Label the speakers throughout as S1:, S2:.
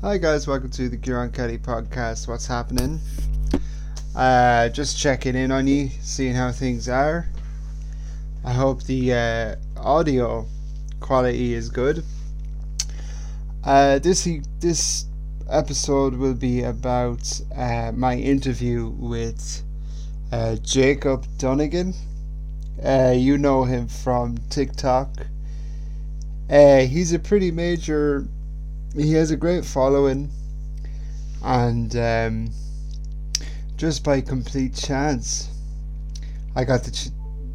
S1: Hi guys, welcome to the Kieran Kelly podcast. What's happening? Uh, just checking in on you, seeing how things are. I hope the uh, audio quality is good. Uh, this this episode will be about uh, my interview with uh, Jacob Dunnigan. Uh, you know him from TikTok. Uh, he's a pretty major he has a great following, and um, just by complete chance, I got the ch-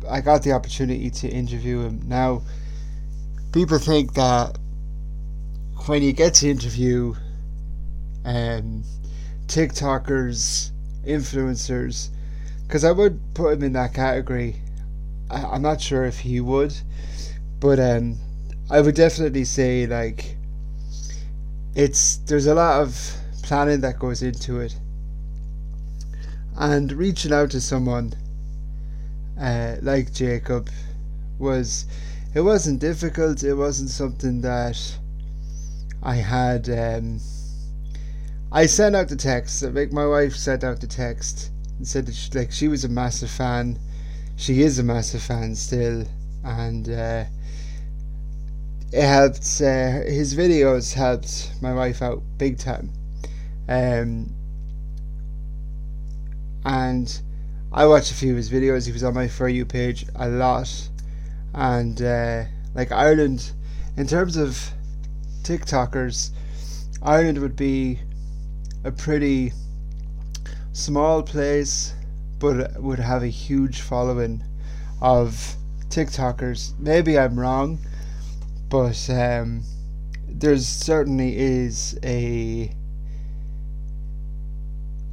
S1: I got the opportunity to interview him. Now, people think that when you get to interview um, TikTokers, influencers, because I would put him in that category. I, am not sure if he would, but um, I would definitely say like it's there's a lot of planning that goes into it. And reaching out to someone uh, like Jacob was it wasn't difficult. It wasn't something that I had um, I sent out the text. Like my wife sent out the text and said that she, like she was a massive fan. She is a massive fan still. And uh, it helped. Uh, his videos helped my wife out big time, um, and I watched a few of his videos. He was on my for you page a lot, and uh, like Ireland, in terms of TikTokers, Ireland would be a pretty small place, but would have a huge following of TikTokers. Maybe I'm wrong but um, there certainly is a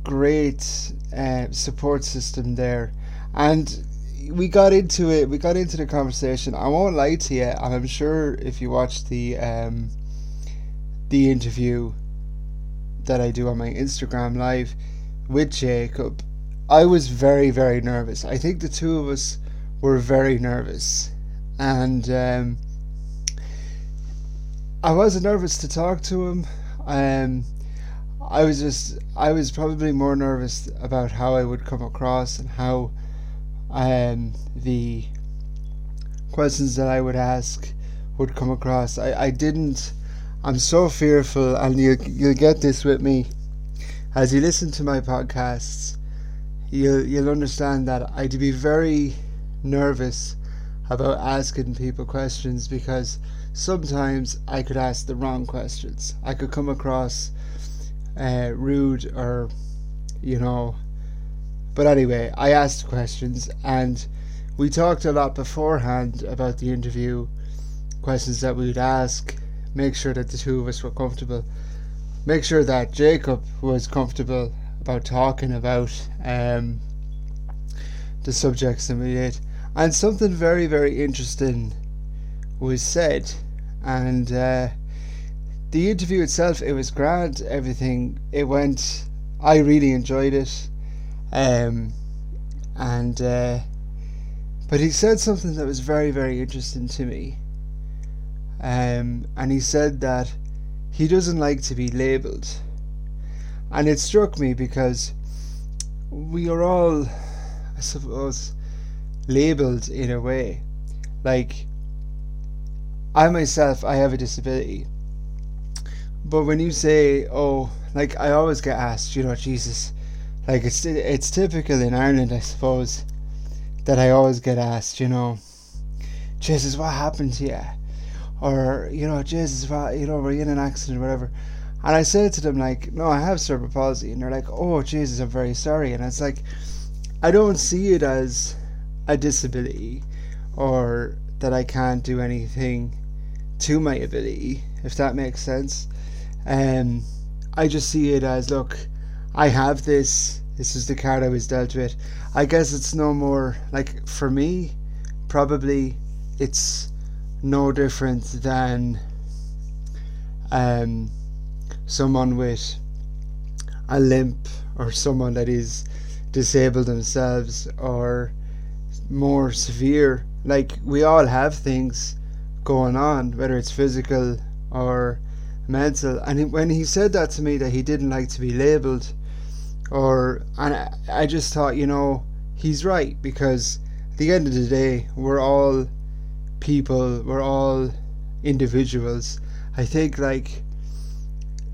S1: great uh, support system there, and we got into it. We got into the conversation. I won't lie to you, and I'm sure if you watch the um, the interview that I do on my Instagram live with Jacob, I was very very nervous. I think the two of us were very nervous, and. Um, I wasn't nervous to talk to him. Um, I was just, I was probably more nervous about how I would come across and how um, the questions that I would ask would come across. I, I didn't, I'm so fearful, and you, you'll get this with me. As you listen to my podcasts, you'll, you'll understand that I'd be very nervous about asking people questions because sometimes I could ask the wrong questions. I could come across uh, rude or, you know. But anyway, I asked questions and we talked a lot beforehand about the interview, questions that we would ask, make sure that the two of us were comfortable, make sure that Jacob was comfortable about talking about um, the subjects that we did. And something very, very interesting was said, and uh, the interview itself it was grand. Everything it went. I really enjoyed it, um, and uh, but he said something that was very very interesting to me. Um, and he said that he doesn't like to be labelled, and it struck me because we are all, I suppose, labelled in a way, like I myself, I have a disability. But when you say, oh, like I always get asked, you know, Jesus, like it's it's typical in Ireland, I suppose, that I always get asked, you know, Jesus, what happened to you? Or you know, Jesus, what you know, were you in an accident or whatever? And I say to them like, no, I have cerebral palsy, and they're like, oh, Jesus, I'm very sorry, and it's like, I don't see it as a disability or that I can't do anything to my ability, if that makes sense. Um, I just see it as look, I have this. This is the card I was dealt with. I guess it's no more like for me. Probably, it's no different than um, someone with a limp or someone that is disabled themselves or more severe. Like we all have things going on, whether it's physical or mental. And when he said that to me, that he didn't like to be labelled, or and I, I just thought, you know, he's right because at the end of the day, we're all people, we're all individuals. I think like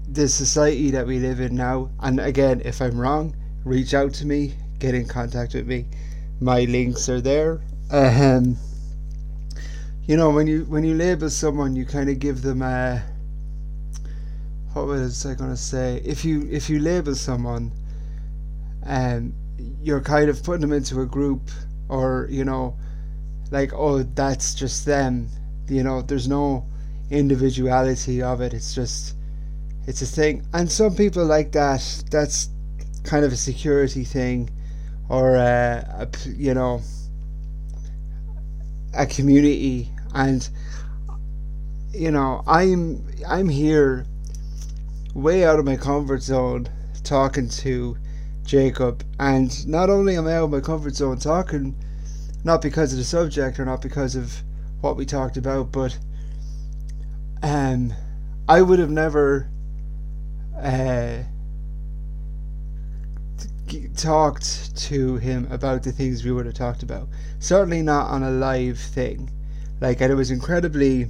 S1: the society that we live in now, and again, if I'm wrong, reach out to me, get in contact with me. My links are there. Um, you know, when you when you label someone, you kind of give them a. What was I gonna say? If you if you label someone, um, you're kind of putting them into a group, or you know, like oh that's just them. You know, there's no individuality of it. It's just it's a thing, and some people like that. That's kind of a security thing, or a, you know a community, and you know I'm I'm here way out of my comfort zone talking to Jacob, and not only am I out of my comfort zone talking, not because of the subject or not because of what we talked about, but um, I would have never uh, talked to him about the things we would have talked about. Certainly not on a live thing. Like, and it was incredibly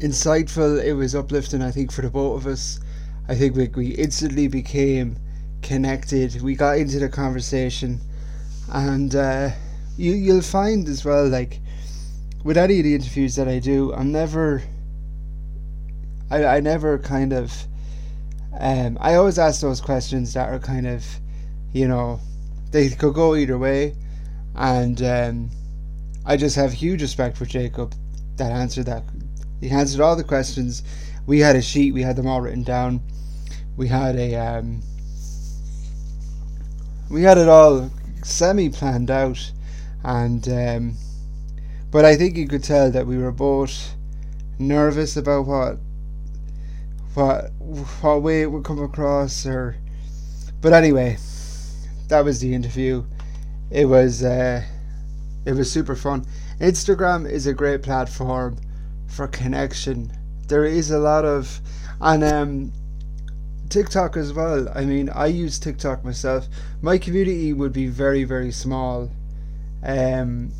S1: insightful. It was uplifting, I think, for the both of us. I think we, we instantly became connected. We got into the conversation, and uh, you you'll find as well, like with any of the interviews that I do, I'm never. I, I never kind of um, I always ask those questions that are kind of, you know, they could go either way, and um, I just have huge respect for Jacob that answered that. He answered all the questions. We had a sheet. We had them all written down. We had a um, we had it all semi planned out, and um, but I think you could tell that we were both nervous about what what what way it would come across or but anyway that was the interview it was uh, it was super fun. Instagram is a great platform for connection. There is a lot of and um tiktok as well. I mean i use tiktok myself. My community would be very very small. Um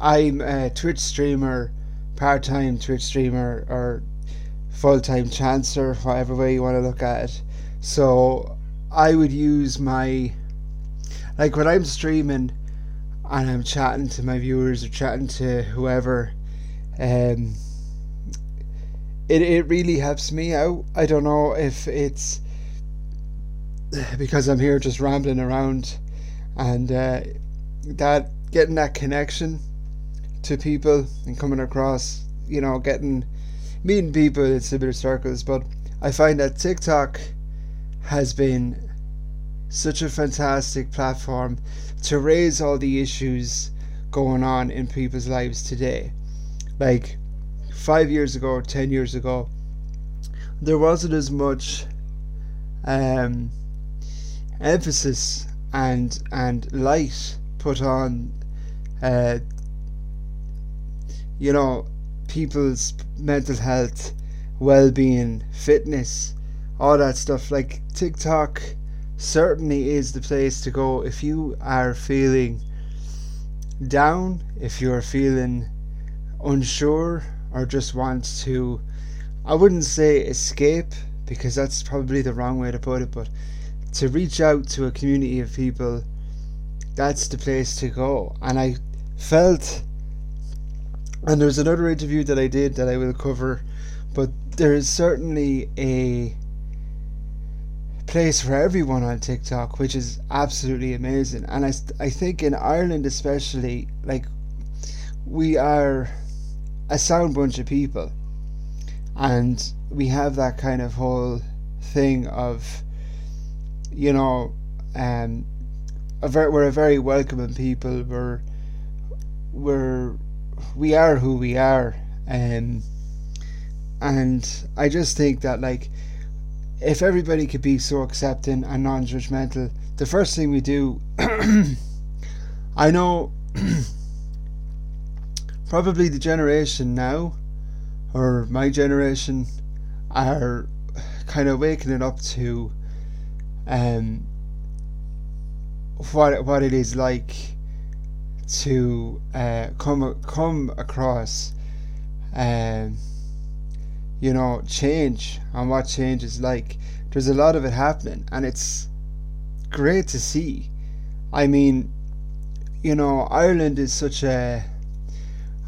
S1: i'm a twitch streamer part-time twitch streamer or full time chancer, whatever way you want to look at it. So I would use my like when I'm streaming and I'm chatting to my viewers or chatting to whoever, um, it it really helps me out. I don't know if it's because I'm here just rambling around, and uh, that getting that connection to people and coming across, you know, getting meeting people in similar circles, but I find that TikTok has been such a fantastic platform to raise all the issues going on in people's lives today. Like five years ago, ten years ago, there wasn't as much um, emphasis and and light put on, uh, you know, people's mental health, well being, fitness, all that stuff. Like TikTok certainly is the place to go if you are feeling down, if you're feeling unsure, or just want to, I wouldn't say escape because that's probably the wrong way to put it, but to reach out to a community of people, that's the place to go. And I felt and there's another interview that I did that I will cover, but there is certainly a place for everyone on TikTok, which is absolutely amazing. And I, I think in Ireland, especially, like, we are a sound bunch of people. And we have that kind of whole thing of, you know, um, a very, we're a very welcoming people. We're, we're we are who we are, um, and I just think that like if everybody could be so accepting and non-judgmental, the first thing we do, I know, probably the generation now or my generation are kind of waking it up to um, what what it is like to uh, come come across um, you know change and what change is like. There's a lot of it happening and it's great to see. I mean you know ireland is such a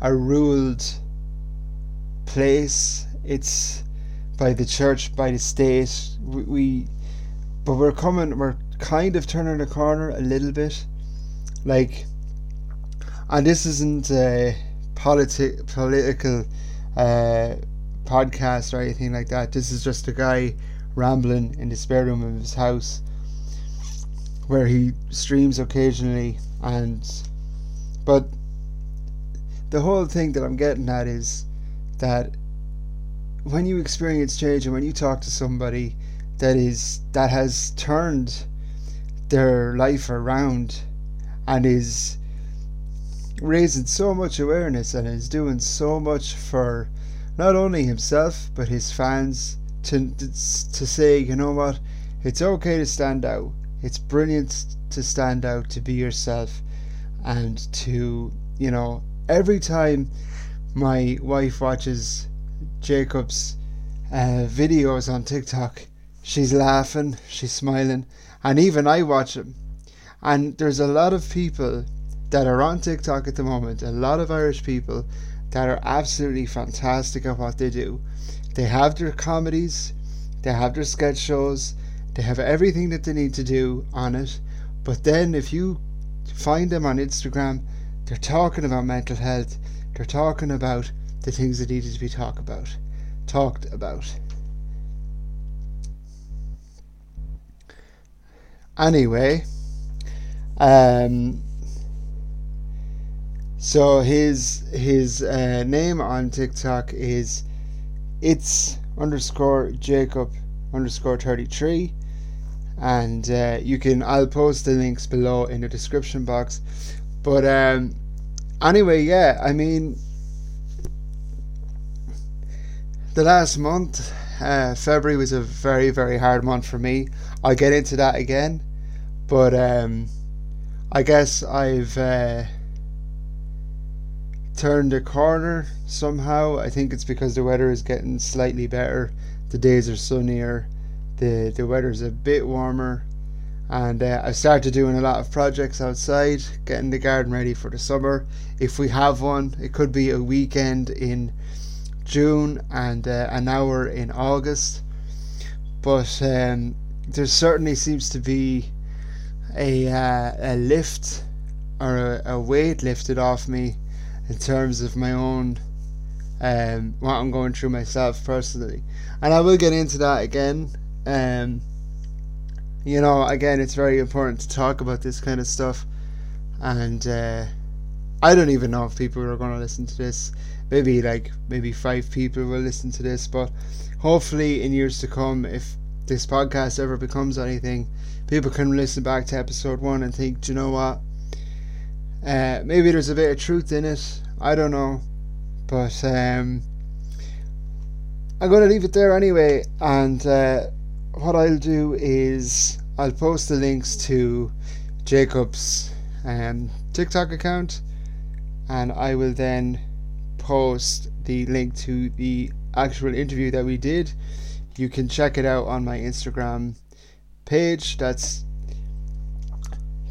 S1: a ruled place. It's by the church by the state. We, we but we're coming we're kind of turning the corner a little bit. Like and this isn't a politi- political uh, podcast or anything like that. This is just a guy rambling in the spare room of his house where he streams occasionally and but the whole thing that I'm getting at is that when you experience change and when you talk to somebody that is that has turned their life around and is raising so much awareness and is doing so much for not only himself but his fans to to say you know what it's okay to stand out. It's brilliant to stand out to be yourself and to you know every time my wife watches Jacob's uh, videos on TikTok she's laughing she's smiling and even I watch them and there's a lot of people that are on TikTok at the moment, a lot of Irish people that are absolutely fantastic at what they do. They have their comedies, they have their sketch shows, they have everything that they need to do on it. But then if you find them on Instagram, they're talking about mental health, they're talking about the things that needed to be talked about. Talked about. Anyway, um, so his his uh, name on TikTok is it's underscore Jacob underscore thirty three, and uh, you can I'll post the links below in the description box. But um, anyway, yeah, I mean the last month, uh, February was a very very hard month for me. I'll get into that again, but um, I guess I've. Uh, turned a corner somehow. I think it's because the weather is getting slightly better. The days are sunnier. The the weather's a bit warmer, and uh, I started doing a lot of projects outside, getting the garden ready for the summer. If we have one, it could be a weekend in June and uh, an hour in August. But um, there certainly seems to be a uh, a lift or a, a weight lifted off me in terms of my own um, what I'm going through myself personally, and I will get into that again. Um, you know, again, it's very important to talk about this kind of stuff, and uh, I don't even know if people are going to listen to this. Maybe like maybe five people will listen to this, but hopefully in years to come, if this podcast ever becomes anything, people can listen back to episode one and think, do you know what? Uh, maybe there's a bit of truth in it. I don't know, but um, I'm gonna leave it there anyway. And uh, what I'll do is I'll post the links to Jacob's um, TikTok account, and I will then post the link to the actual interview that we did. You can check it out on my Instagram page. That's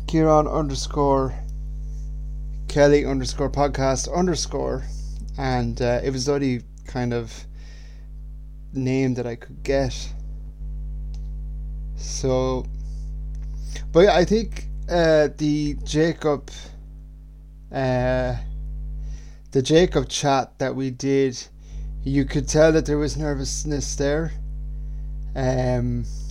S1: Kieran underscore Kelly underscore podcast underscore, and uh, it was the only kind of name that I could get. So, but yeah, I think uh, the Jacob, uh, the Jacob chat that we did, you could tell that there was nervousness there. Um,